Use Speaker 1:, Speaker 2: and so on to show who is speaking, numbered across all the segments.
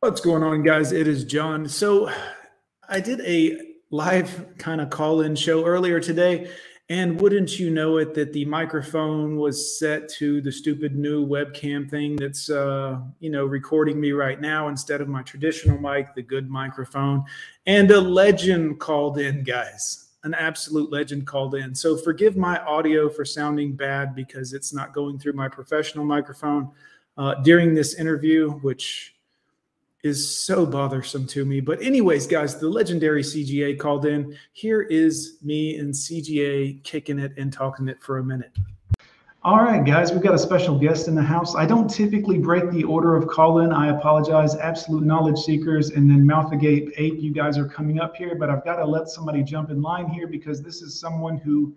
Speaker 1: What's going on, guys? It is John. So, I did a live kind of call in show earlier today, and wouldn't you know it, that the microphone was set to the stupid new webcam thing that's, uh, you know, recording me right now instead of my traditional mic, the good microphone. And a legend called in, guys. An absolute legend called in. So, forgive my audio for sounding bad because it's not going through my professional microphone uh, during this interview, which is so bothersome to me. But, anyways, guys, the legendary CGA called in. Here is me and CGA kicking it and talking it for a minute. All right, guys, we've got a special guest in the house. I don't typically break the order of call in. I apologize. Absolute knowledge seekers and then Mouth Agape 8, you guys are coming up here, but I've got to let somebody jump in line here because this is someone who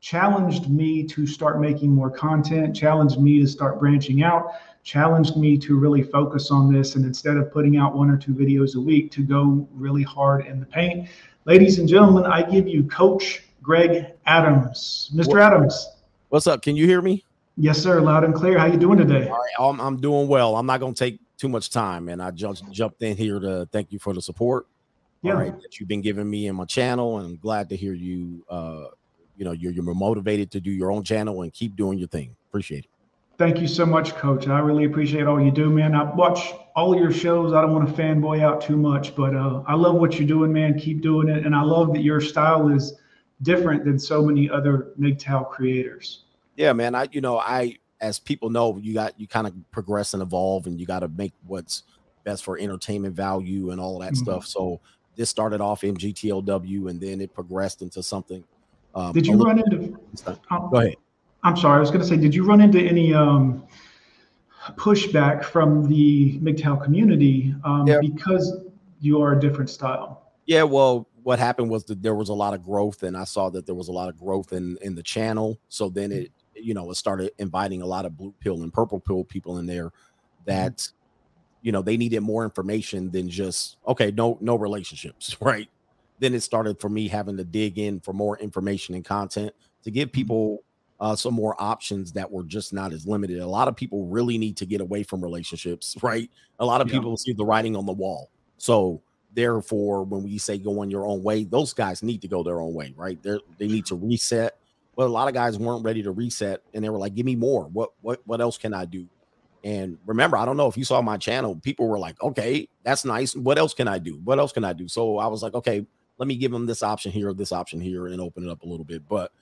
Speaker 1: challenged me to start making more content, challenged me to start branching out, challenged me to really focus on this. And instead of putting out one or two videos a week, to go really hard in the paint. Ladies and gentlemen, I give you Coach Greg Adams. Mr. What, Adams.
Speaker 2: What's up? Can you hear me?
Speaker 1: Yes, sir. Loud and clear. How you doing today?
Speaker 2: All right, I'm, I'm doing well. I'm not going to take too much time. And I just jumped in here to thank you for the support. Yeah. All right, that you've been giving me in my channel. And I'm glad to hear you, uh, you know, you're, you're motivated to do your own channel and keep doing your thing. Appreciate it.
Speaker 1: Thank you so much, Coach. I really appreciate all you do, man. I watch all your shows. I don't want to fanboy out too much, but uh, I love what you're doing, man. Keep doing it, and I love that your style is different than so many other MGTOW creators.
Speaker 2: Yeah, man. I, you know, I, as people know, you got you kind of progress and evolve, and you got to make what's best for entertainment value and all of that mm-hmm. stuff. So this started off MGTOW, and then it progressed into something.
Speaker 1: Um, Did you run into?
Speaker 2: Go ahead.
Speaker 1: I'm sorry, I was going to say, did you run into any um, pushback from the MGTOW community um, yeah. because you are a different style?
Speaker 2: Yeah, well, what happened was that there was a lot of growth, and I saw that there was a lot of growth in in the channel. So then it, you know, it started inviting a lot of blue pill and purple pill people in there that, mm-hmm. you know, they needed more information than just okay, no, no relationships, right? Then it started for me having to dig in for more information and content to give mm-hmm. people uh, some more options that were just not as limited. A lot of people really need to get away from relationships, right? A lot of yeah. people see the writing on the wall. So therefore, when we say go on your own way, those guys need to go their own way, right? They they need to reset. But a lot of guys weren't ready to reset, and they were like, "Give me more. What what what else can I do?" And remember, I don't know if you saw my channel. People were like, "Okay, that's nice. What else can I do? What else can I do?" So I was like, "Okay, let me give them this option here, this option here, and open it up a little bit." But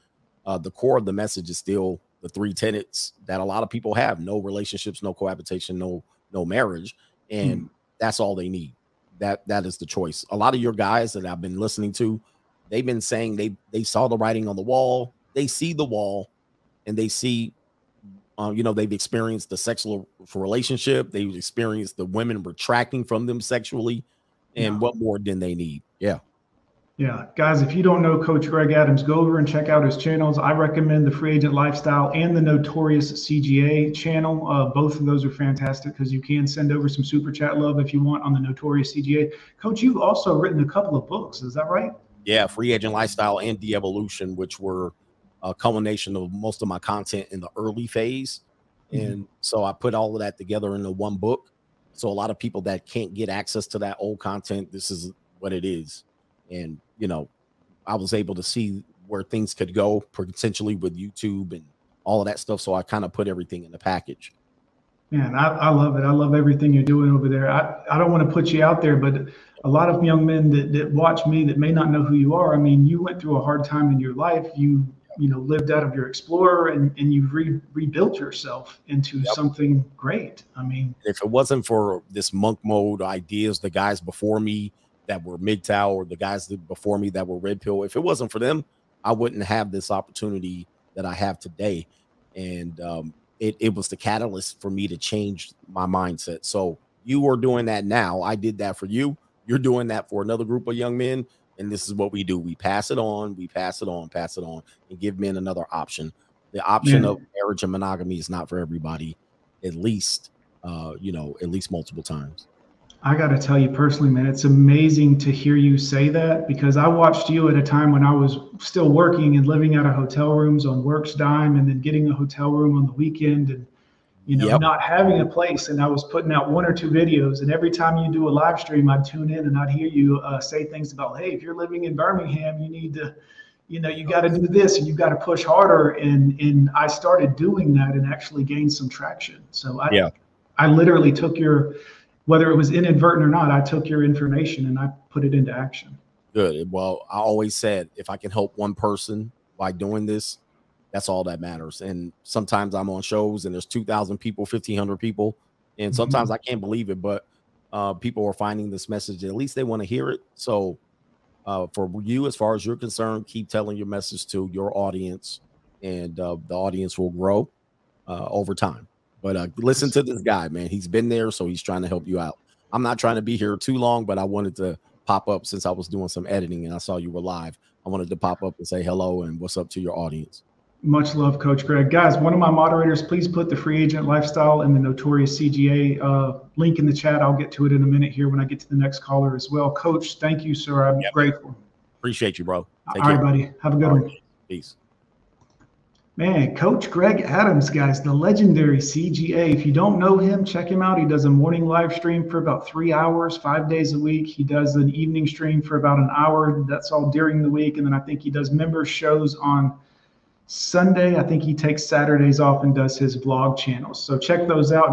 Speaker 2: uh, the core of the message is still the three tenets that a lot of people have: no relationships, no cohabitation, no no marriage, and hmm. that's all they need. That that is the choice. A lot of your guys that I've been listening to, they've been saying they they saw the writing on the wall, they see the wall, and they see, uh, you know, they've experienced the sexual relationship, they've experienced the women retracting from them sexually, and yeah. what more than they need? Yeah.
Speaker 1: Yeah, guys, if you don't know Coach Greg Adams, go over and check out his channels. I recommend the Free Agent Lifestyle and the Notorious CGA channel. Uh, both of those are fantastic because you can send over some super chat love if you want on the Notorious CGA. Coach, you've also written a couple of books. Is that right?
Speaker 2: Yeah, Free Agent Lifestyle and De Evolution, which were a culmination of most of my content in the early phase. Mm-hmm. And so I put all of that together into one book. So a lot of people that can't get access to that old content, this is what it is and you know, I was able to see where things could go potentially with YouTube and all of that stuff. So I kind of put everything in the package.
Speaker 1: Man, I, I love it. I love everything you're doing over there. I, I don't want to put you out there, but a lot of young men that, that watch me that may not know who you are. I mean, you went through a hard time in your life. You you know lived out of your explorer and, and you've re- rebuilt yourself into yep. something great. I mean,
Speaker 2: if it wasn't for this monk mode ideas, the guys before me, that were MGTOW or the guys that before me that were red pill. If it wasn't for them, I wouldn't have this opportunity that I have today. And um, it, it was the catalyst for me to change my mindset. So you are doing that now. I did that for you. You're doing that for another group of young men. And this is what we do. We pass it on, we pass it on, pass it on, and give men another option. The option yeah. of marriage and monogamy is not for everybody, at least, uh, you know, at least multiple times.
Speaker 1: I got to tell you personally, man, it's amazing to hear you say that because I watched you at a time when I was still working and living out of hotel rooms on work's dime and then getting a hotel room on the weekend. And you know,
Speaker 2: Yep.
Speaker 1: not having a place. And I was putting out one or two videos, and every time you do a live stream, I'd tune in and I'd hear you uh, say things about, hey, if you're living in Birmingham, you need to, you know, you got to do this and you got to push harder. And and I started doing that and actually gained some traction. So I,
Speaker 2: Yeah.
Speaker 1: I literally took your, whether it was inadvertent or not, I took your information and I put it into action.
Speaker 2: Good. Well, I always said if I can help one person by doing this, that's all that matters. And sometimes I'm on shows and there's 2,000 people, 1,500 people, and sometimes I can't believe it, but uh, people are finding this message. At least they want to hear it. So, uh, for you, as far as you're concerned, keep telling your message to your audience, and uh, the audience will grow uh, over time. But uh, listen to this guy, man. He's been there, so he's trying to help you out. I'm not trying to be here too long, but I wanted to pop up since I was doing some editing and I saw you were live. I wanted to pop up and say hello and what's up to your audience.
Speaker 1: Much love, Coach Greg. Guys, one of my moderators, please put the free agent lifestyle and the notorious CGA uh, link in the chat. I'll get to it in a minute here when I get to the next caller as well. Coach, thank you, sir. I'm
Speaker 2: Yep.
Speaker 1: grateful.
Speaker 2: Appreciate you, bro. Take
Speaker 1: All right,
Speaker 2: care.
Speaker 1: buddy. Have a good
Speaker 2: All
Speaker 1: one.
Speaker 2: right. Peace.
Speaker 1: Man, Coach Greg Adams, guys, the legendary CGA. If you don't know him, check him out. He does a morning live stream for about three hours, five days a week. He does an evening stream for about an hour. That's all during the week. And then I think he does member shows on Sunday. I think he takes Saturdays off and does his vlog channels. So check those out.